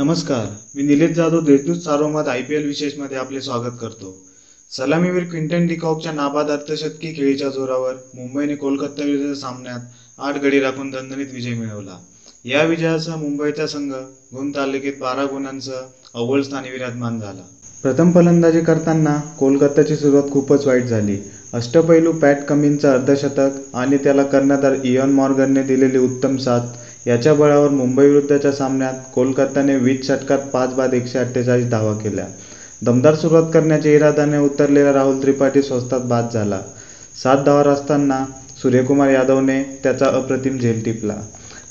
नमस्कार मी Nilesh Jadhav Deshdoot Sarvamat I P L विशेषमध्ये आपले स्वागत करतो. सलामीवीर क्विंटन डिकॉकच्या नाबाद अर्धशतकी खेळीच्या जोरावर मुंबईने कोलकाता विरुद्ध सामन्यात आठ गडी राखून दणदणीत विजय मिळवला. या विजयासह मुंबईचा संघ गुण तालुक्यात बारा गुणांसह अव्वल स्थानी विराजमान झाला. प्रथम फलंदाजी करताना कोलकाताची सुरुवात खूपच वाईट झाली. अष्टपैलू पॅट कमिन्सचं अर्धशतक आणि त्याला कर्णधार इयॉन मॉर्गनने दिलेली उत्तम साथ याच्या बळावर मुंबईविरुद्धच्या सामन्यात कोलकाताने वीस षटकात पाच बाद एकशे अठ्ठेचाळीस धावा केल्या. दमदार सुरुवात करण्याच्या इरादाने उतरलेला राहुल त्रिपाठी स्वस्तात बाद झाला. सात धावार असताना सूर्यकुमार यादवने त्याचा अप्रतिम झेल टिपला.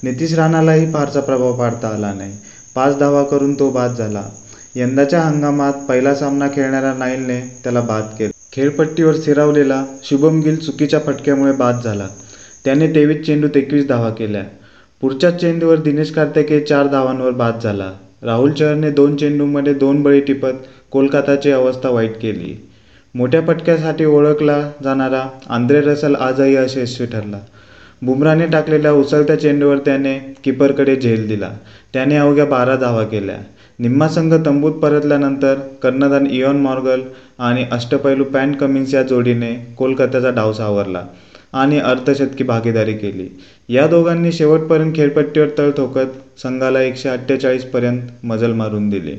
नितीश राणालाही फारसा प्रभाव पाडता आला नाही. पाच धावा करून तो बाद झाला. यंदाच्या हंगामात पहिला सामना खेळणाऱ्या नाईलने त्याला बाद केला. खेळपट्टीवर स्थिरावलेला शुभम गिल चुकीच्या फटक्यामुळे बाद झाला. त्याने तेवीस चेंडूत एकवीस धावा केल्या. पुढच्या चेंडूवर दिनेश कार्तिके चार धावांवर बाद झाला. राहुल चहरने दोन चेंडूंमध्ये दोन बळी टिपत कोलकाताची अवस्था वाईट केली. मोठ्या फटक्यासाठी ओळखला जाणारा आंद्रे रसल आजही अयशस्वी ठरला. बुमराने टाकलेल्या उसळत्या चेंडूवर त्याने किपरकडे झेल दिला. त्याने अवघ्या बारा धावा केल्या. निम्मा संघ तंबूत परतल्यानंतर कर्णधार इयॉन मॉर्गल आणि अष्टपैलू पॅन कमिन्स या जोडीने कोलकात्याचा डाव सावरला. आणि अर्धशतकी भागीदारी केली. या दोघांनी शेवटपर्यंत खेळपट्टीवर तळ ठोकत संघाला एकशे अठ्ठेचाळीसपर्यंत मजल मारून दिली.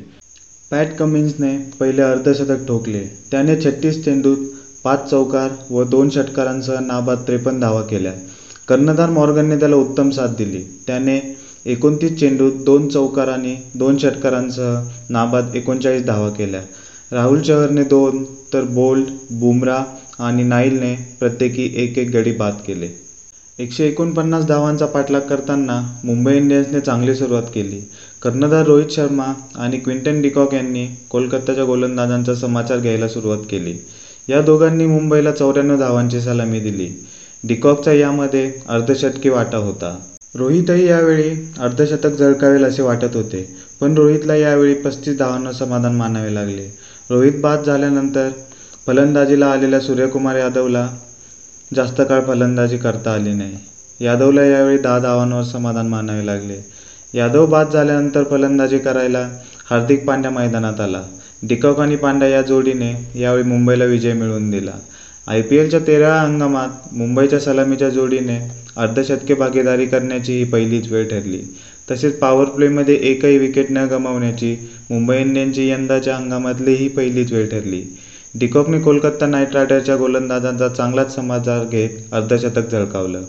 पॅट कमिन्सने पहिले अर्धशतक ठोकले. त्याने छत्तीस चेंडूत पाच चौकार व दोन षटकारांसह नाबाद त्रेपन्न धावा केल्या. कर्णधार मॉर्गनने त्याला उत्तम साथ दिली. त्याने एकोणतीस चेंडूत दोन चौकार आणि दोन षटकारांसह नाबाद एकोणचाळीस धावा केल्या. राहुल चहरने दोन तर बोल्ड बुमरा आणि नाईलने प्रत्येकी एक एक गडी बाद केले. एकशे एकोणपन्नास धावांचा पाठलाग करताना मुंबई इंडियन्सने चांगली सुरुवात केली. कर्णधार रोहित शर्मा आणि क्विंटन डिकॉक यांनी कोलकाताच्या गोलंदाजांचा समाचार घ्यायला सुरुवात केली. या दोघांनी मुंबईला चौऱ्याण्णव धावांची सलामी दिली. डिकॉकचा यामध्ये अर्धशतकी वाटा होता. रोहितही यावेळी अर्धशतक झळकावेल असे वाटत होते पण रोहितला यावेळी पस्तीस धावांना समाधान मानावे लागले. रोहित बाद झाल्यानंतर फलंदाजीला आलेल्या सूर्यकुमार यादवला जास्त काळ फलंदाजी करता आली नाही. यादवला यावेळी दहा धावांवर समाधान मानावे लागले. यादव बाद झाल्यानंतर फलंदाजी करायला हार्दिक पांड्या मैदानात आला. डिकॉक आणि पांड्या या जोडीने यावेळी मुंबईला विजय मिळवून दिला. आय पी एलच्या तेराव्या हंगामात मुंबईच्या सलामीच्या जोडीने अर्धशतके भागीदारी करण्याची ही पहिलीच वेळ ठरली. तसेच पॉवर प्लेमध्ये एकही विकेट न गमावण्याची मुंबई इंडियन्सची यंदाच्या हंगामातली ही पहिलीच वेळ ठरली. डिकॉकने कोलकाता नाईट रायडर्सच्या गोलंदाजांचा चांगलाच समाचार घेत अर्धशतक झळकावलं.